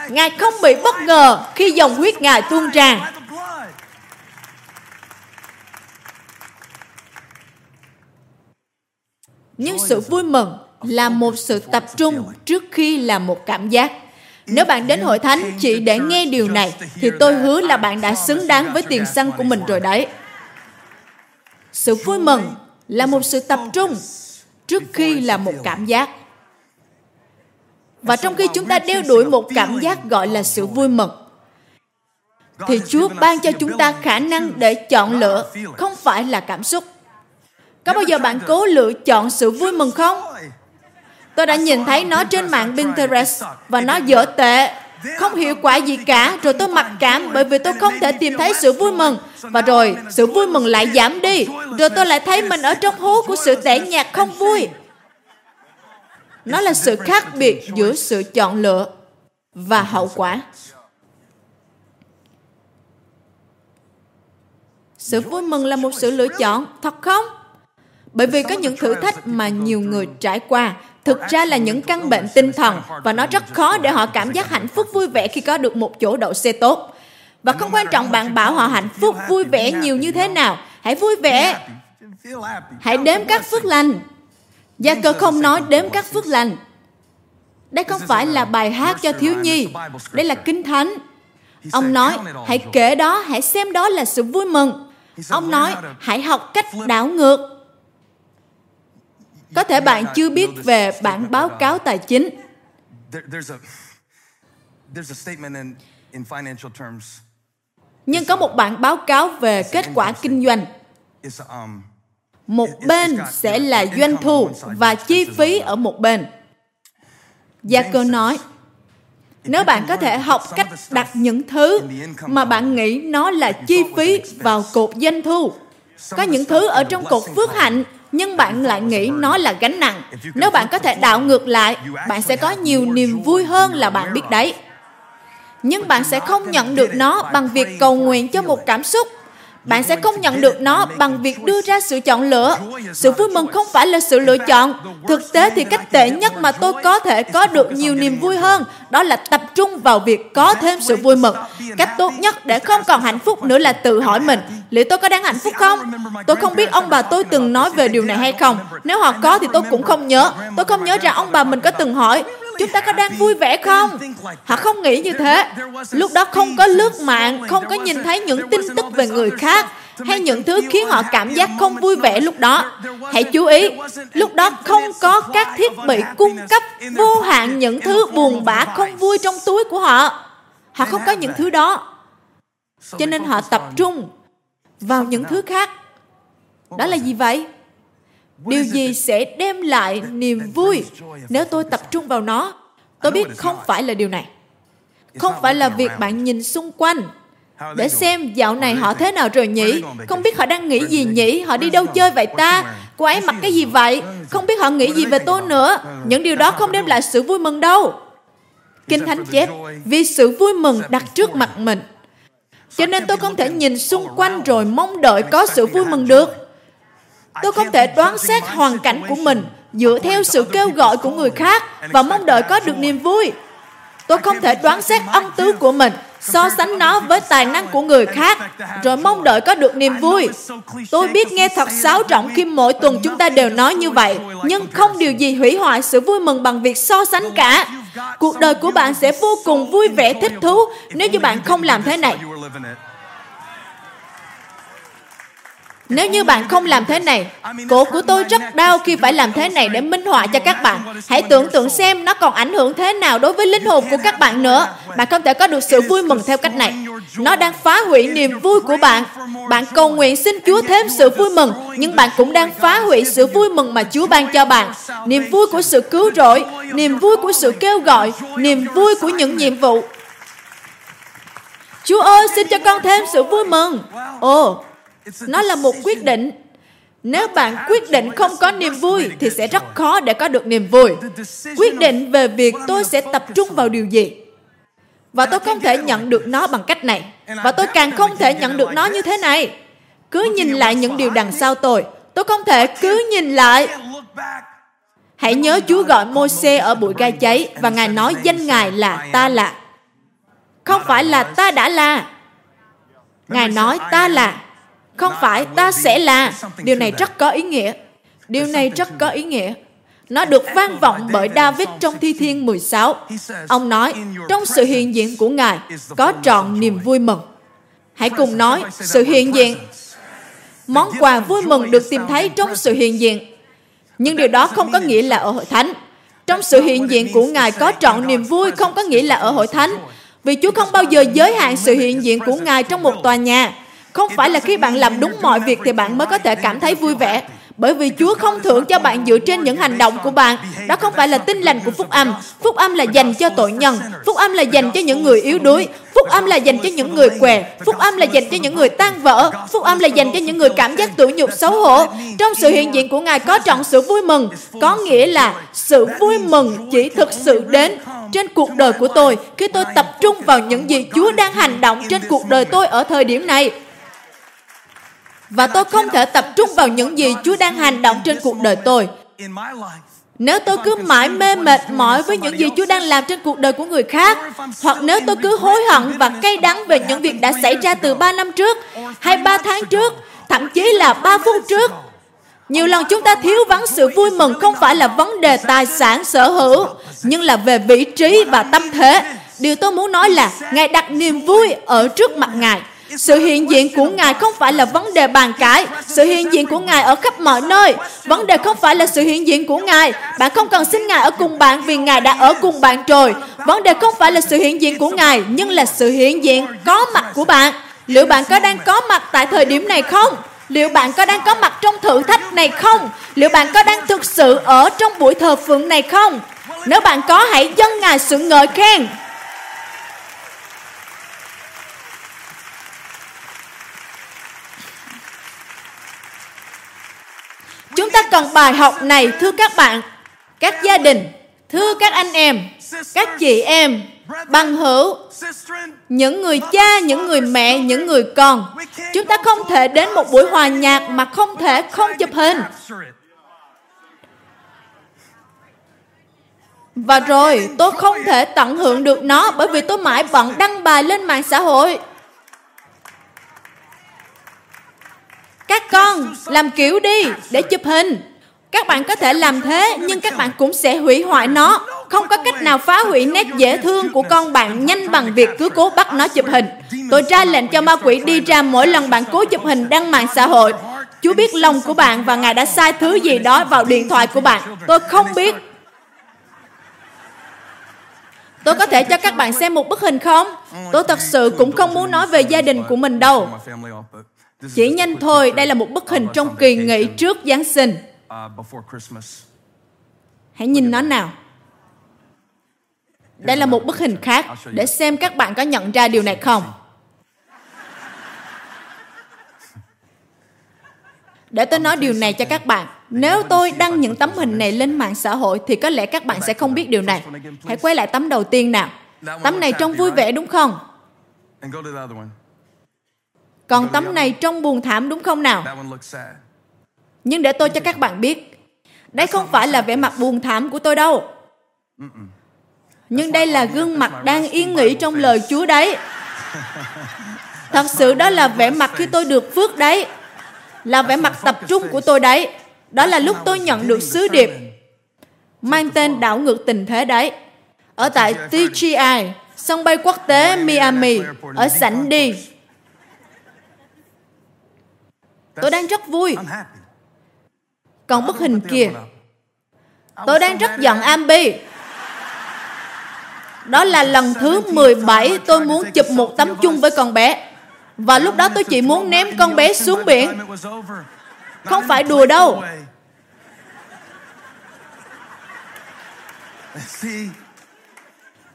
Ngài không bị bất ngờ khi dòng huyết Ngài tuôn tràn. Nhưng sự vui mừng là một sự tập trung trước khi là một cảm giác. Nếu bạn đến hội thánh chỉ để nghe điều này, thì tôi hứa là bạn đã xứng đáng với tiền xăng của mình rồi đấy. Sự vui mừng là một sự tập trung trước khi là một cảm giác. Và trong khi chúng ta đeo đuổi một cảm giác gọi là sự vui mừng, thì chúa ban cho chúng ta khả năng để chọn lựa không phải là cảm xúc có bao giờ bạn cố lựa chọn sự vui mừng không? Tôi đã nhìn thấy nó trên mạng Pinterest và nó dở tệ, không hiệu quả gì cả. Rồi tôi mặc cảm bởi vì tôi không thể tìm thấy sự vui mừng. Và rồi sự vui mừng lại giảm đi. Rồi tôi lại thấy mình ở trong hố của sự tẻ nhạt không vui. Nó là sự khác biệt giữa sự chọn lựa và hậu quả. Sự vui mừng là một sự lựa chọn, thật không? Bởi vì có những thử thách mà nhiều người trải qua thực ra là những căn bệnh tinh thần và nó rất khó để họ cảm giác hạnh phúc vui vẻ khi có được một chỗ đậu xe tốt. Và không quan trọng bạn bảo họ hạnh phúc vui vẻ nhiều như thế nào, hãy vui vẻ. Hãy đếm các phước lành. Gia cơ không nói đếm các phước lành. Đây không phải là bài hát cho thiếu nhi, đây là kinh thánh. Ông nói, hãy kể đó, hãy xem đó là sự vui mừng. Ông nói, hãy học cách đảo ngược có thể bạn chưa biết về bản báo cáo tài chính. Nhưng có một bản báo cáo về kết quả kinh doanh. Một bên sẽ là doanh thu và chi phí ở một bên. Gia cơ nói, nếu bạn có thể học cách đặt những thứ mà bạn nghĩ nó là chi phí vào cột doanh thu, có những thứ ở trong cột phước hạnh nhưng bạn lại nghĩ nó là gánh nặng. Nếu bạn có thể đảo ngược lại, bạn sẽ có nhiều niềm vui hơn là bạn biết đấy. Nhưng bạn sẽ không nhận được nó bằng việc cầu nguyện cho một cảm xúc bạn sẽ không nhận được nó bằng việc đưa ra sự chọn lựa. Sự vui mừng không phải là sự lựa chọn. Thực tế thì cách tệ nhất mà tôi có thể có được nhiều niềm vui hơn, đó là tập trung vào việc có thêm sự vui mừng. Cách tốt nhất để không còn hạnh phúc nữa là tự hỏi mình, liệu tôi có đang hạnh phúc không? Tôi không biết ông bà tôi từng nói về điều này hay không. Nếu họ có thì tôi cũng không nhớ. Tôi không nhớ rằng ông bà mình có từng hỏi chúng ta có đang vui vẻ không? họ không nghĩ như thế. lúc đó không có lướt mạng không có nhìn thấy những tin tức về người khác hay những thứ khiến họ cảm giác không vui vẻ lúc đó. hãy chú ý lúc đó không có các thiết bị cung cấp vô hạn những thứ buồn bã không vui trong túi của họ. Họ không có những thứ đó. Cho nên họ tập trung vào những thứ khác. Đó là gì vậy điều gì sẽ đem lại niềm vui nếu tôi tập trung vào nó? Tôi biết không phải là điều này. Không phải là việc bạn nhìn xung quanh để xem dạo này họ thế nào rồi nhỉ? không biết họ đang nghĩ gì nhỉ? Họ đi đâu chơi vậy ta? cô ấy mặc cái gì vậy? không biết họ nghĩ gì về tôi nữa. Những điều đó không đem lại sự vui mừng đâu. Kinh thánh chép vì sự vui mừng đặt trước mặt mình. Cho nên tôi không thể nhìn xung quanh rồi mong đợi có sự vui mừng được tôi không thể đoán xét hoàn cảnh của mình dựa theo sự kêu gọi của người khác và mong đợi có được niềm vui. Tôi không thể đoán xét ân tứ của mình so sánh nó với tài năng của người khác rồi mong đợi có được niềm vui. tôi biết nghe thật xáo trọng khi mỗi tuần chúng ta đều nói như vậy nhưng không điều gì hủy hoại sự vui mừng bằng việc so sánh cả. cuộc đời của bạn sẽ vô cùng vui vẻ thích thú nếu như bạn không làm thế này nếu như bạn không làm thế này, cổ của tôi rất đau khi phải làm thế này để minh họa cho các bạn. Hãy tưởng tượng xem nó còn ảnh hưởng thế nào đối với linh hồn của các bạn nữa. Bạn không thể có được sự vui mừng theo cách này. Nó đang phá hủy niềm vui của bạn. Bạn cầu nguyện xin Chúa thêm sự vui mừng, nhưng bạn cũng đang phá hủy sự vui mừng mà Chúa ban cho bạn. Niềm vui của sự cứu rỗi, niềm vui của sự kêu gọi, niềm vui của những nhiệm vụ. Chúa ơi, xin cho con thêm sự vui mừng. Ồ, nó là một quyết định. Nếu bạn quyết định không có niềm vui thì sẽ rất khó để có được niềm vui. Quyết định về việc tôi sẽ tập trung vào điều gì. Và tôi không thể nhận được nó bằng cách này. Và tôi càng không thể nhận được nó như thế này. Cứ nhìn lại những điều đằng sau tôi. Tôi không thể cứ nhìn lại. hãy nhớ chúa gọi môi xe ở bụi gai cháy và ngài nói danh ngài là ta là. Không phải là ta đã là. Ngài nói ta là không phải ta sẽ là. Điều này rất có ý nghĩa. Điều này rất có ý nghĩa. Nó được vang vọng bởi David trong Thi Thiên 16. Ông nói, trong sự hiện diện của Ngài có trọn niềm vui mừng. Hãy cùng nói, sự hiện diện. Món quà vui mừng được tìm thấy trong sự hiện diện. Nhưng điều đó không có nghĩa là ở hội thánh. Trong sự hiện diện của Ngài có trọn niềm vui không có nghĩa là ở hội thánh. Vì Chúa không bao giờ giới hạn sự hiện diện của Ngài trong một tòa nhà. Không phải là khi bạn làm đúng mọi việc thì bạn mới có thể cảm thấy vui vẻ. Bởi vì Chúa không thưởng cho bạn dựa trên những hành động của bạn. Đó không phải là tin lành của phúc âm. Phúc âm là dành cho tội nhân. Phúc âm là dành cho những người yếu đuối. Phúc âm là dành cho những người què. Phúc âm là dành cho những người tan vỡ. Phúc âm là dành cho những người cảm giác tủi nhục, xấu hổ. Trong sự hiện diện của Ngài có trọn sự vui mừng. Có nghĩa là sự vui mừng chỉ thực sự đến trên cuộc đời của tôi khi tôi tập trung vào những gì Chúa đang hành động trên cuộc đời tôi ở thời điểm này. Và tôi không thể tập trung vào những gì Chúa đang hành động trên cuộc đời tôi. Nếu tôi cứ mãi mê mệt mỏi với những gì Chúa đang làm trên cuộc đời của người khác, hoặc nếu tôi cứ hối hận và cay đắng về những việc đã xảy ra từ 3 năm trước, hay 3 tháng trước, thậm chí là 3 phút trước, nhiều lần chúng ta thiếu vắng sự vui mừng không phải là vấn đề tài sản sở hữu, nhưng là về vị trí và tâm thế. Điều tôi muốn nói là Ngài đặt niềm vui ở trước mặt Ngài sự hiện diện của Ngài không phải là vấn đề bàn cãi. Sự hiện diện của Ngài ở khắp mọi nơi. Vấn đề không phải là sự hiện diện của Ngài. Bạn không cần xin Ngài ở cùng bạn vì Ngài đã ở cùng bạn rồi. Vấn đề không phải là sự hiện diện của Ngài, nhưng là sự hiện diện có mặt của bạn. Liệu bạn có đang có mặt tại thời điểm này không? Liệu bạn có đang có mặt trong thử thách này không? Liệu bạn có đang thực sự ở trong buổi thờ phượng này không? Nếu bạn có, hãy dâng Ngài sự ngợi khen. Chúng ta cần bài học này thưa các bạn, các gia đình, thưa các anh em, các chị em, bằng hữu, những người cha, những người mẹ, những người con. Chúng ta không thể đến một buổi hòa nhạc mà không thể không chụp hình. Và rồi tôi không thể tận hưởng được nó bởi vì tôi mãi bận đăng bài lên mạng xã hội. Các con, làm kiểu đi, để chụp hình. Các bạn có thể làm thế, nhưng các bạn cũng sẽ hủy hoại nó. Không có cách nào phá hủy nét dễ thương của con bạn nhanh bằng việc cứ cố bắt nó chụp hình. Tôi ra lệnh cho ma quỷ đi ra mỗi lần bạn cố chụp hình đăng mạng xã hội. Chúa biết lòng của bạn và Ngài đã sai thứ gì đó vào điện thoại của bạn. Tôi không biết Tôi có thể cho các bạn xem một bức hình không? Tôi thật sự cũng không muốn nói về gia đình của mình đâu. Chỉ nhanh thôi, đây là một bức hình trong kỳ nghỉ trước Giáng sinh. Hãy nhìn nó nào. Đây là một bức hình khác, để xem các bạn có nhận ra điều này không. Để tôi nói điều này cho các bạn. Nếu tôi đăng những tấm hình này lên mạng xã hội thì có lẽ các bạn sẽ không biết điều này. Hãy quay lại tấm đầu tiên nào. Tấm này trông vui vẻ đúng không? Còn tấm này trông buồn thảm đúng không nào? Nhưng để tôi cho các bạn biết, đây không phải là vẻ mặt buồn thảm của tôi đâu. Nhưng đây là gương mặt đang yên nghỉ trong lời Chúa đấy. Thật sự đó là vẻ mặt khi tôi được phước đấy. Là vẻ mặt tập trung của tôi đấy. Đó là lúc tôi nhận được sứ điệp mang tên đảo ngược tình thế đấy. Ở tại TGI, sân bay quốc tế Miami, ở sảnh đi. Tôi đang rất vui. Còn bức hình kia, tôi đang rất giận Ambi. Đó là lần thứ 17 tôi muốn chụp một tấm chung với con bé. Và lúc đó tôi chỉ muốn ném con bé xuống biển. Không phải đùa đâu.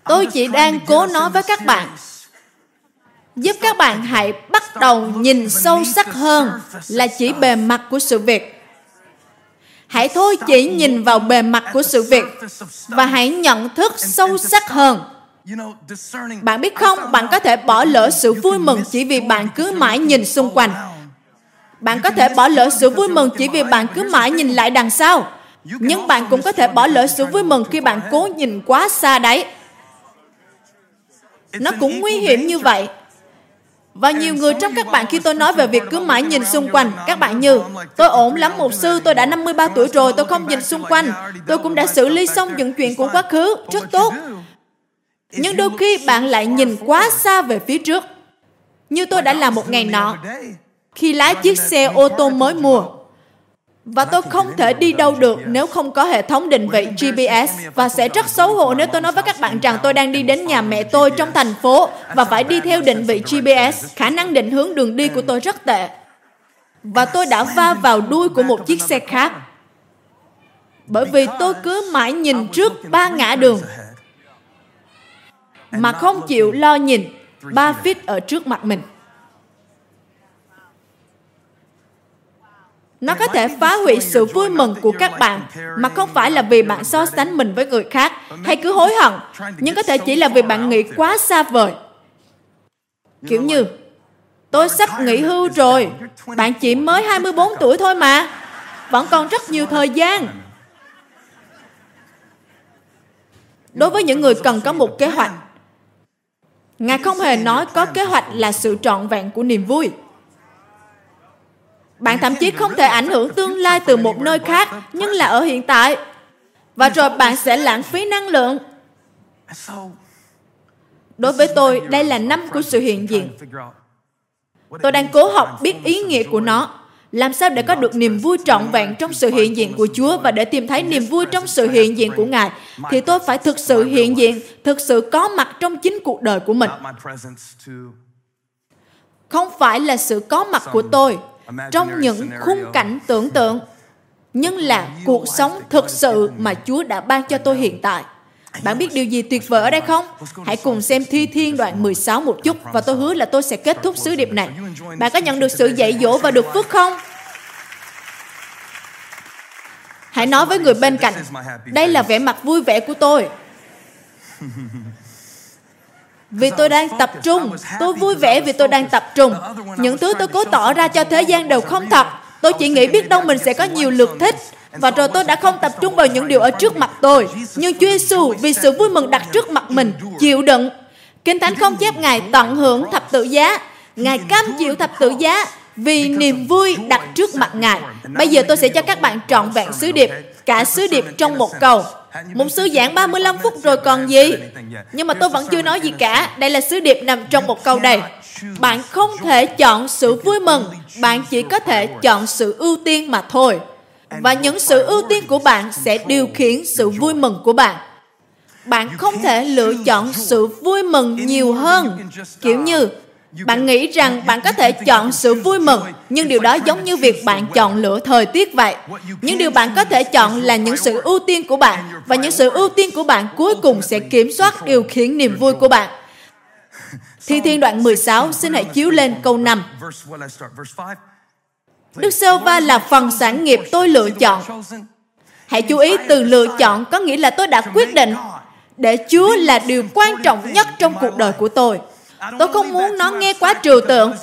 Tôi chỉ đang cố nói với các bạn giúp các bạn hãy bắt đầu nhìn sâu sắc hơn là chỉ bề mặt của sự việc. Hãy thôi chỉ nhìn vào bề mặt của sự việc và hãy nhận thức sâu sắc hơn. Bạn biết không? Bạn có thể bỏ lỡ sự vui mừng chỉ vì bạn cứ mãi nhìn xung quanh. Bạn có thể bỏ lỡ sự vui mừng chỉ vì bạn cứ mãi nhìn lại đằng sau. Nhưng bạn cũng có thể bỏ lỡ sự vui mừng khi bạn cố nhìn quá xa đấy. Nó cũng nguy hiểm như vậy và nhiều người trong các bạn khi tôi nói về việc cứ mãi nhìn xung quanh, các bạn như, tôi ổn lắm mục sư, tôi đã 53 tuổi rồi, tôi không nhìn xung quanh. Tôi cũng đã xử lý xong những chuyện của quá khứ, rất tốt. Nhưng đôi khi bạn lại nhìn quá xa về phía trước. Như tôi đã làm một ngày nọ, khi lái chiếc xe ô tô mới mua. Và tôi không thể đi đâu được nếu không có hệ thống định vị GPS và sẽ rất xấu hổ nếu tôi nói với các bạn rằng tôi đang đi đến nhà mẹ tôi trong thành phố và phải đi theo định vị GPS. Khả năng định hướng đường đi của tôi rất tệ. Và tôi đã va vào đuôi của một chiếc xe khác. Bởi vì tôi cứ mãi nhìn trước ba ngã đường mà không chịu lo nhìn ba feet ở trước mặt mình. Nó có thể phá hủy sự vui mừng của các bạn, mà không phải là vì bạn so sánh mình với người khác, hay cứ hối hận, nhưng có thể chỉ là vì bạn nghĩ quá xa vời. Kiểu như, tôi sắp nghỉ hưu rồi, bạn chỉ mới 24 tuổi thôi mà, vẫn còn rất nhiều thời gian. Đối với những người cần có một kế hoạch, ngài không hề nói có kế hoạch là sự trọn vẹn của niềm vui bạn thậm chí không thể ảnh hưởng tương lai từ một nơi khác, nhưng là ở hiện tại. Và rồi bạn sẽ lãng phí năng lượng. Đối với tôi, đây là năm của sự hiện diện. Tôi đang cố học biết ý nghĩa của nó. Làm sao để có được niềm vui trọn vẹn trong sự hiện diện của Chúa và để tìm thấy niềm vui trong sự hiện diện của Ngài, thì tôi phải thực sự hiện diện, thực sự có mặt trong chính cuộc đời của mình. Không phải là sự có mặt của tôi, trong những khung cảnh tưởng tượng nhưng là cuộc sống thực sự mà Chúa đã ban cho tôi hiện tại. Bạn biết điều gì tuyệt vời ở đây không? Hãy cùng xem Thi Thiên đoạn 16 một chút và tôi hứa là tôi sẽ kết thúc sứ điệp này. Bạn có nhận được sự dạy dỗ và được phước không? Hãy nói với người bên cạnh, đây là vẻ mặt vui vẻ của tôi. vì tôi đang tập trung. Tôi vui vẻ vì tôi đang tập trung. Những thứ tôi cố tỏ ra cho thế gian đều không thật. Tôi chỉ nghĩ biết đâu mình sẽ có nhiều lượt thích. Và rồi tôi đã không tập trung vào những điều ở trước mặt tôi. Nhưng Chúa Giêsu vì sự vui mừng đặt trước mặt mình, chịu đựng. Kinh Thánh không chép Ngài tận hưởng thập tự giá. Ngài cam chịu thập tự giá vì niềm vui đặt trước mặt Ngài. Bây giờ tôi sẽ cho các bạn trọn vẹn sứ điệp, cả sứ điệp trong một câu. Một sư giảng 35 phút rồi còn gì? Nhưng mà tôi vẫn chưa nói gì cả. Đây là sứ điệp nằm trong một câu đây. Bạn không thể chọn sự vui mừng, bạn chỉ có thể chọn sự ưu tiên mà thôi. Và những sự ưu tiên của bạn sẽ điều khiển sự vui mừng của bạn. Bạn không thể lựa chọn sự vui mừng nhiều hơn. Kiểu như bạn nghĩ rằng bạn có thể chọn sự vui mừng, nhưng điều đó giống như việc bạn chọn lựa thời tiết vậy. Những điều bạn có thể chọn là những sự ưu tiên của bạn, và những sự ưu tiên của bạn cuối cùng sẽ kiểm soát điều khiển niềm vui của bạn. Thi Thiên đoạn 16, xin hãy chiếu lên câu 5. Đức sơ va là phần sản nghiệp tôi lựa chọn. Hãy chú ý từ lựa chọn có nghĩa là tôi đã quyết định để Chúa là điều quan trọng nhất trong cuộc đời của tôi. Tôi không muốn nó nghe quá trừu tượng.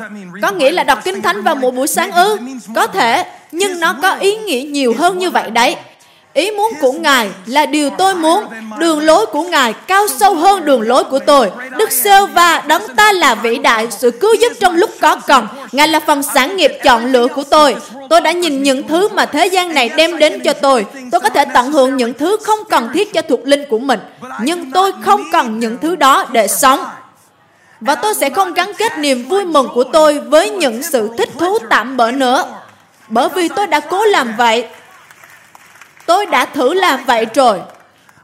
Có nghĩa là đọc Kinh Thánh vào mỗi buổi sáng ư? Có thể, nhưng nó có ý nghĩa nhiều hơn như vậy đấy. Ý muốn của Ngài là điều tôi muốn. Đường lối của Ngài cao sâu hơn đường lối của tôi. Đức Sêu Va đấng ta là vĩ đại, sự cứu giúp trong lúc có cần. Ngài là phần sản nghiệp chọn lựa của tôi. Tôi đã nhìn những thứ mà thế gian này đem đến cho tôi. Tôi có thể tận hưởng những thứ không cần thiết cho thuộc linh của mình. Nhưng tôi không cần những thứ đó để sống. Và tôi sẽ không gắn kết niềm vui mừng của tôi với những sự thích thú tạm bỡ nữa. Bởi vì tôi đã cố làm vậy. Tôi đã thử làm vậy rồi.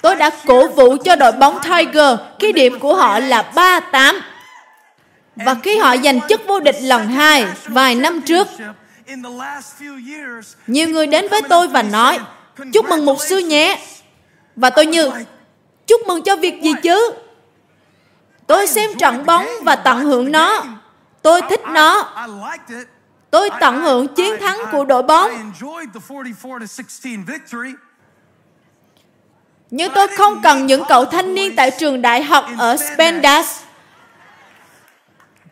Tôi đã cổ vũ cho đội bóng Tiger khi điểm của họ là 3-8. Và khi họ giành chức vô địch lần hai vài năm trước, nhiều người đến với tôi và nói, chúc mừng mục sư nhé. Và tôi như, chúc mừng cho việc gì chứ? Tôi xem trận bóng và tận hưởng nó. Tôi thích nó. Tôi tận hưởng chiến thắng của đội bóng. Nhưng tôi không cần những cậu thanh niên tại trường đại học ở Spendas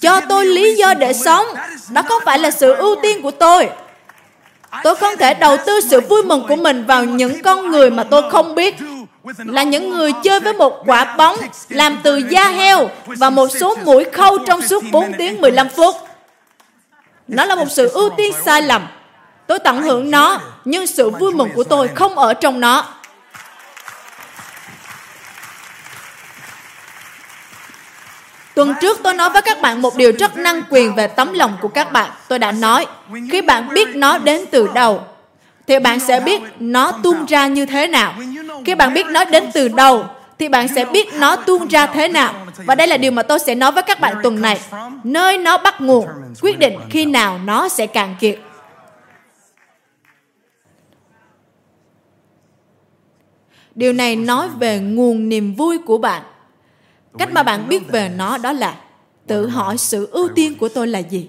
cho tôi lý do để sống. Đó không phải là sự ưu tiên của tôi. Tôi không thể đầu tư sự vui mừng của mình vào những con người mà tôi không biết là những người chơi với một quả bóng làm từ da heo và một số mũi khâu trong suốt 4 tiếng 15 phút. Nó là một sự ưu tiên sai lầm. Tôi tận hưởng nó, nhưng sự vui mừng của tôi không ở trong nó. Tuần trước tôi nói với các bạn một điều rất năng quyền về tấm lòng của các bạn. Tôi đã nói, khi bạn biết nó đến từ đâu, thì bạn sẽ biết nó tuôn ra như thế nào. Khi bạn biết nó đến từ đâu, thì bạn sẽ biết nó tuôn ra thế nào. Và đây là điều mà tôi sẽ nói với các bạn tuần này. Nơi nó bắt nguồn, quyết định khi nào nó sẽ cạn kiệt. Điều này nói về nguồn niềm vui của bạn. Cách mà bạn biết về nó đó là tự hỏi sự ưu tiên của tôi là gì.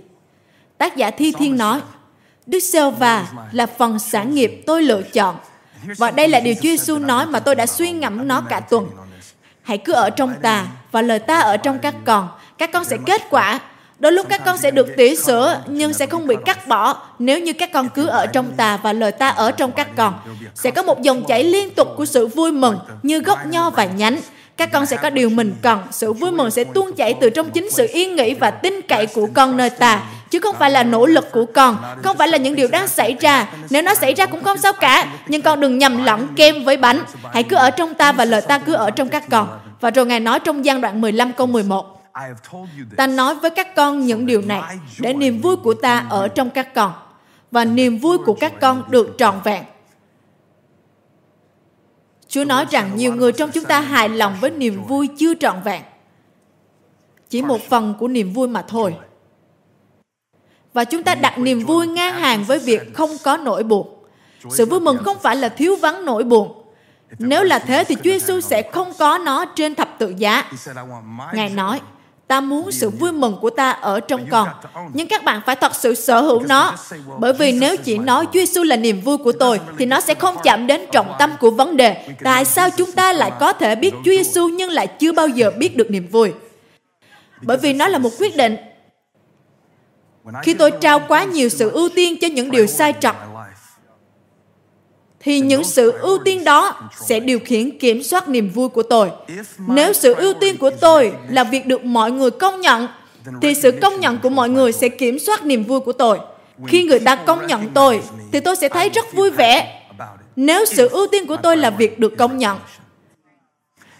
Tác giả Thi Thiên nói, Đức Sêu Va là phần sản nghiệp tôi lựa chọn. Và đây là điều Chúa Giêsu nói mà tôi đã suy ngẫm nó cả tuần. Hãy cứ ở trong ta và lời ta ở trong các con. Các con sẽ kết quả. Đôi lúc các con sẽ được tỉa sữa nhưng sẽ không bị cắt bỏ nếu như các con cứ ở trong ta và lời ta ở trong các con. Sẽ có một dòng chảy liên tục của sự vui mừng như gốc nho và nhánh các con sẽ có điều mình cần. Sự vui mừng sẽ tuôn chảy từ trong chính sự yên nghỉ và tin cậy của con nơi ta, chứ không phải là nỗ lực của con, không phải là những điều đang xảy ra. Nếu nó xảy ra cũng không sao cả, nhưng con đừng nhầm lẫn kem với bánh. Hãy cứ ở trong ta và lời ta cứ ở trong các con. Và rồi Ngài nói trong gian đoạn 15 câu 11. Ta nói với các con những điều này để niềm vui của ta ở trong các con và niềm vui của các con được trọn vẹn Chúa nói rằng nhiều người trong chúng ta hài lòng với niềm vui chưa trọn vẹn. Chỉ một phần của niềm vui mà thôi. Và chúng ta đặt niềm vui ngang hàng với việc không có nỗi buồn. Sự vui mừng không phải là thiếu vắng nỗi buồn. Nếu là thế thì Chúa Giêsu sẽ không có nó trên thập tự giá. Ngài nói, Ta muốn sự vui mừng của ta ở trong con. Nhưng các bạn phải thật sự sở hữu nó. Bởi vì nếu chỉ nói Chúa Giêsu là niềm vui của tôi, thì nó sẽ không chạm đến trọng tâm của vấn đề. Tại sao chúng ta lại có thể biết Chúa Giêsu nhưng lại chưa bao giờ biết được niềm vui? bởi vì nó là một quyết định khi tôi trao quá nhiều sự ưu tiên cho những điều sai trật thì những sự ưu tiên đó sẽ điều khiển kiểm soát niềm vui của tôi. Nếu sự ưu tiên của tôi là việc được mọi người công nhận thì sự công nhận của mọi người sẽ kiểm soát niềm vui của tôi. khi người ta công nhận tôi thì tôi sẽ thấy rất vui vẻ. nếu sự ưu tiên của tôi là việc được công nhận.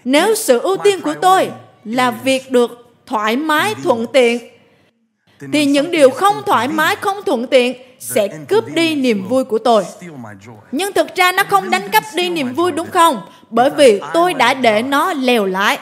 nếu sự ưu tiên của tôi là việc được thoải mái thuận tiện thì những điều không thoải mái không thuận tiện sẽ cướp đi niềm vui của tôi. nhưng thực ra nó không đánh cắp đi niềm vui đúng không? Bởi vì tôi đã để nó lèo lái.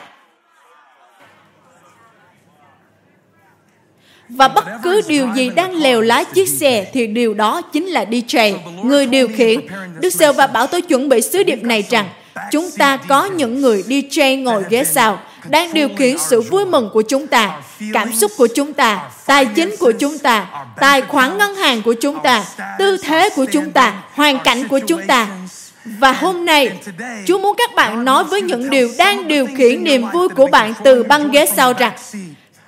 Và bất cứ điều gì đang lèo lái chiếc xe thì điều đó chính là DJ, người điều khiển. Đức Sêu và bảo tôi chuẩn bị sứ điệp này rằng chúng ta có những người DJ ngồi ghế sau đang điều khiển sự vui mừng của chúng ta, cảm xúc của chúng ta, tài chính của chúng ta, tài khoản ngân hàng của chúng ta, tư thế của chúng ta, hoàn cảnh của chúng ta. Và hôm nay, Chúa muốn các bạn nói với những điều đang điều khiển niềm vui của bạn từ băng ghế sau rằng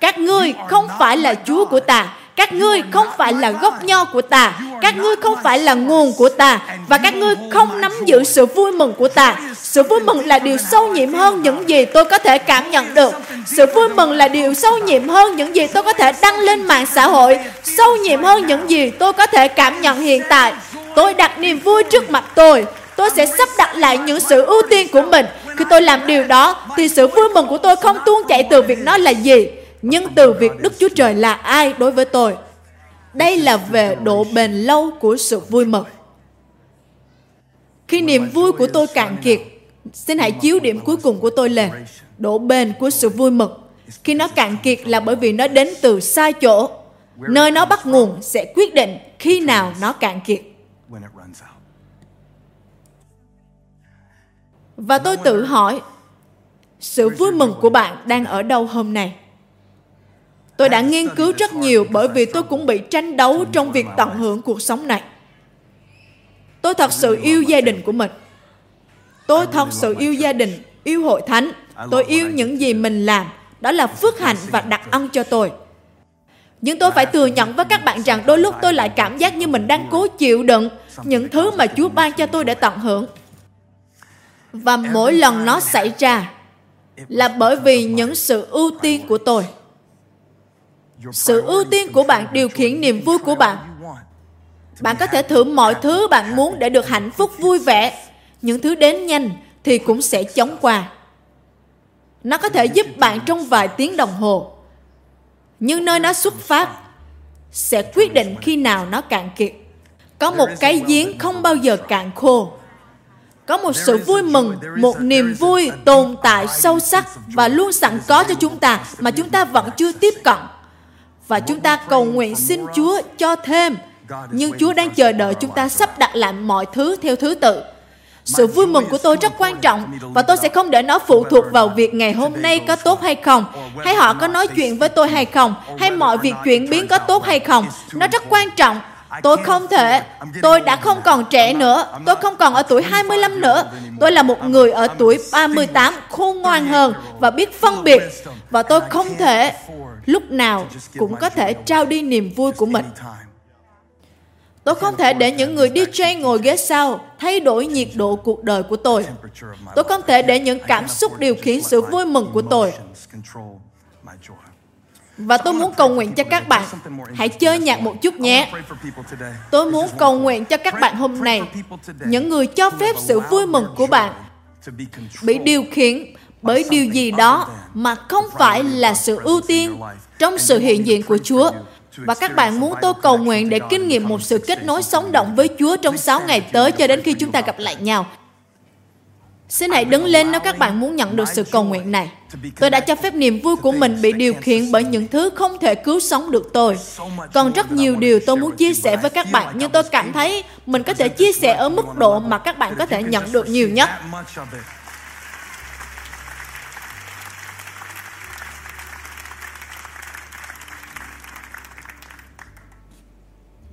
các ngươi không phải là Chúa của ta, các ngươi không phải là gốc nho của ta, các ngươi không phải là nguồn của ta, và các ngươi không nắm giữ sự vui mừng của ta. Sự vui mừng là điều sâu nhiệm hơn những gì tôi có thể cảm nhận được. Sự vui mừng là điều sâu nhiệm hơn những gì tôi có thể đăng lên mạng xã hội, sâu nhiệm hơn những gì tôi có thể cảm nhận hiện tại. Tôi đặt niềm vui trước mặt tôi. Tôi sẽ sắp đặt lại những sự ưu tiên của mình. Khi tôi làm điều đó, thì sự vui mừng của tôi không tuôn chảy từ việc nó là gì, nhưng từ việc Đức Chúa Trời là ai đối với tôi. Đây là về độ bền lâu của sự vui mừng. Khi niềm vui của tôi cạn kiệt, xin hãy chiếu điểm cuối cùng của tôi lên. Độ bền của sự vui mừng. Khi nó cạn kiệt là bởi vì nó đến từ sai chỗ. Nơi nó bắt nguồn sẽ quyết định khi nào nó cạn kiệt. Và tôi tự hỏi, sự vui mừng của bạn đang ở đâu hôm nay? Tôi đã nghiên cứu rất nhiều bởi vì tôi cũng bị tranh đấu trong việc tận hưởng cuộc sống này. Tôi thật sự yêu gia đình của mình. Tôi thật sự yêu gia đình, yêu hội thánh. Tôi yêu những gì mình làm. Đó là phước hạnh và đặc ân cho tôi. Nhưng tôi phải thừa nhận với các bạn rằng đôi lúc tôi lại cảm giác như mình đang cố chịu đựng những thứ mà Chúa ban cho tôi để tận hưởng. Và mỗi lần nó xảy ra là bởi vì những sự ưu tiên của tôi sự ưu tiên của bạn điều khiển niềm vui của bạn. bạn có thể thử mọi thứ bạn muốn để được hạnh phúc vui vẻ. Những thứ đến nhanh thì cũng sẽ chóng qua. Nó có thể giúp bạn trong vài tiếng đồng hồ. Nhưng nơi nó xuất phát sẽ quyết định khi nào nó cạn kiệt. Có một cái giếng không bao giờ cạn khô. Có một sự vui mừng một niềm vui tồn tại sâu sắc và luôn sẵn có cho chúng ta mà chúng ta vẫn chưa tiếp cận và chúng ta cầu nguyện xin Chúa cho thêm. Nhưng Chúa đang chờ đợi chúng ta sắp đặt lại mọi thứ theo thứ tự. Sự vui mừng của tôi rất quan trọng và tôi sẽ không để nó phụ thuộc vào việc ngày hôm nay có tốt hay không, hay họ có nói chuyện với tôi hay không, hay mọi việc chuyển biến có tốt hay không. Nó rất quan trọng Tôi không thể, tôi đã không còn trẻ nữa, tôi không còn ở tuổi 25 nữa. Tôi là một người ở tuổi 38 khôn ngoan hơn và biết phân biệt. Và tôi không thể lúc nào cũng có thể trao đi niềm vui của mình. Tôi không thể để những người DJ ngồi ghế sau thay đổi nhiệt độ cuộc đời của tôi. Tôi không thể để những cảm xúc điều khiển sự vui mừng của tôi. Và tôi muốn cầu nguyện cho các bạn, hãy chơi nhạc một chút nhé. Tôi muốn cầu nguyện cho các bạn hôm nay, những người cho phép sự vui mừng của bạn bị điều khiển bởi điều gì đó mà không phải là sự ưu tiên trong sự hiện diện của Chúa. Và các bạn muốn tôi cầu nguyện để kinh nghiệm một sự kết nối sống động với Chúa trong 6 ngày tới cho đến khi chúng ta gặp lại nhau. Xin hãy đứng lên nếu các bạn muốn nhận được sự cầu nguyện này. Tôi đã cho phép niềm vui của mình bị điều khiển bởi những thứ không thể cứu sống được tôi. Còn rất nhiều điều tôi muốn chia sẻ với các bạn, nhưng tôi cảm thấy mình có thể chia sẻ ở mức độ mà các bạn có thể nhận được nhiều nhất.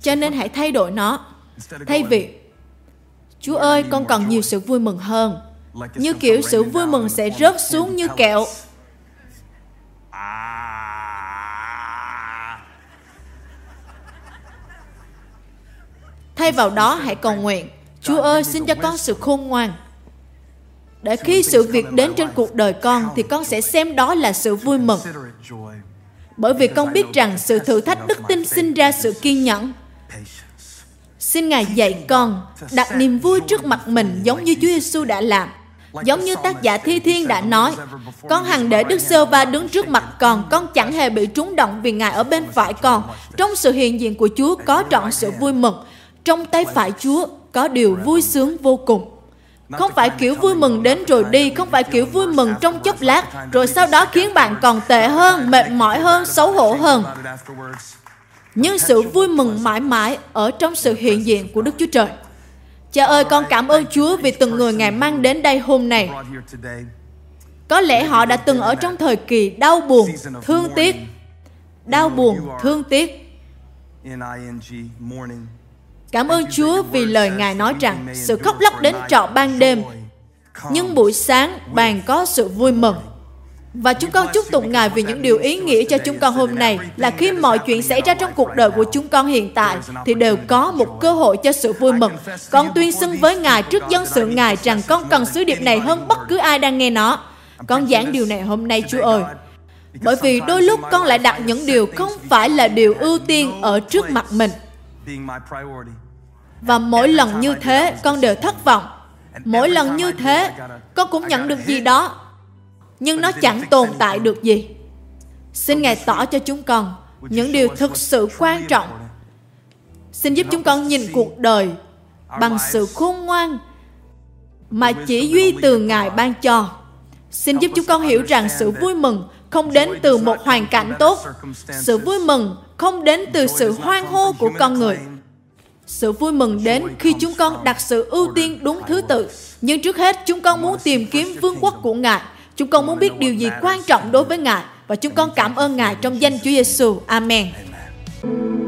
Cho nên hãy thay đổi nó. Thay vì Chúa ơi, con cần nhiều sự vui mừng hơn. Như kiểu sự vui mừng sẽ rớt xuống như kẹo. Thay vào đó hãy cầu nguyện, Chúa ơi xin cho con sự khôn ngoan. Để khi sự việc đến trên cuộc đời con thì con sẽ xem đó là sự vui mừng. Bởi vì con biết rằng sự thử thách đức tin sinh ra sự kiên nhẫn Xin Ngài dạy con đặt niềm vui trước mặt mình giống như Chúa Giêsu đã làm. Giống như tác giả Thi Thiên đã nói, con hằng để Đức Sơ Va đứng trước mặt con, con chẳng hề bị trúng động vì Ngài ở bên phải con. Trong sự hiện diện của Chúa có trọn sự vui mừng. Trong tay phải Chúa có điều vui sướng vô cùng. Không phải kiểu vui mừng đến rồi đi, không phải kiểu vui mừng trong chốc lát, rồi sau đó khiến bạn còn tệ hơn, mệt mỏi hơn, xấu hổ hơn. Nhưng sự vui mừng mãi mãi ở trong sự hiện diện của Đức Chúa Trời. Cha ơi, con cảm ơn Chúa vì từng người Ngài mang đến đây hôm nay. Có lẽ họ đã từng ở trong thời kỳ đau buồn, thương tiếc. Đau buồn, thương tiếc. Cảm ơn Chúa vì lời Ngài nói rằng sự khóc lóc đến trọ ban đêm, nhưng buổi sáng bạn có sự vui mừng. Và chúng con chúc tụng Ngài vì những điều ý nghĩa cho chúng con hôm nay là khi mọi chuyện xảy ra trong cuộc đời của chúng con hiện tại thì đều có một cơ hội cho sự vui mừng. Con tuyên xưng với Ngài, trước dân sự Ngài rằng con cần sứ điệp này hơn bất cứ ai đang nghe nó. Con giảng điều này hôm nay, Chúa ơi. Bởi vì đôi lúc con lại đặt những điều không phải là điều ưu tiên ở trước mặt mình. Và mỗi lần như thế, con đều thất vọng. Mỗi lần như thế, con cũng nhận được gì đó nhưng nó chẳng tồn tại được gì. Xin Ngài tỏ cho chúng con những điều thực sự quan trọng. Xin giúp chúng con nhìn cuộc đời bằng sự khôn ngoan mà chỉ duy từ Ngài ban cho. Xin giúp chúng con hiểu rằng sự vui mừng không đến từ một hoàn cảnh tốt. Sự vui mừng không đến từ sự hoan hô của con người. Sự vui mừng đến khi chúng con đặt sự ưu tiên đúng thứ tự. Nhưng trước hết, chúng con muốn tìm kiếm vương quốc của Ngài Chúng con muốn biết điều gì quan trọng đối với Ngài và chúng con cảm ơn Ngài trong danh Chúa Giêsu. Amen. Amen.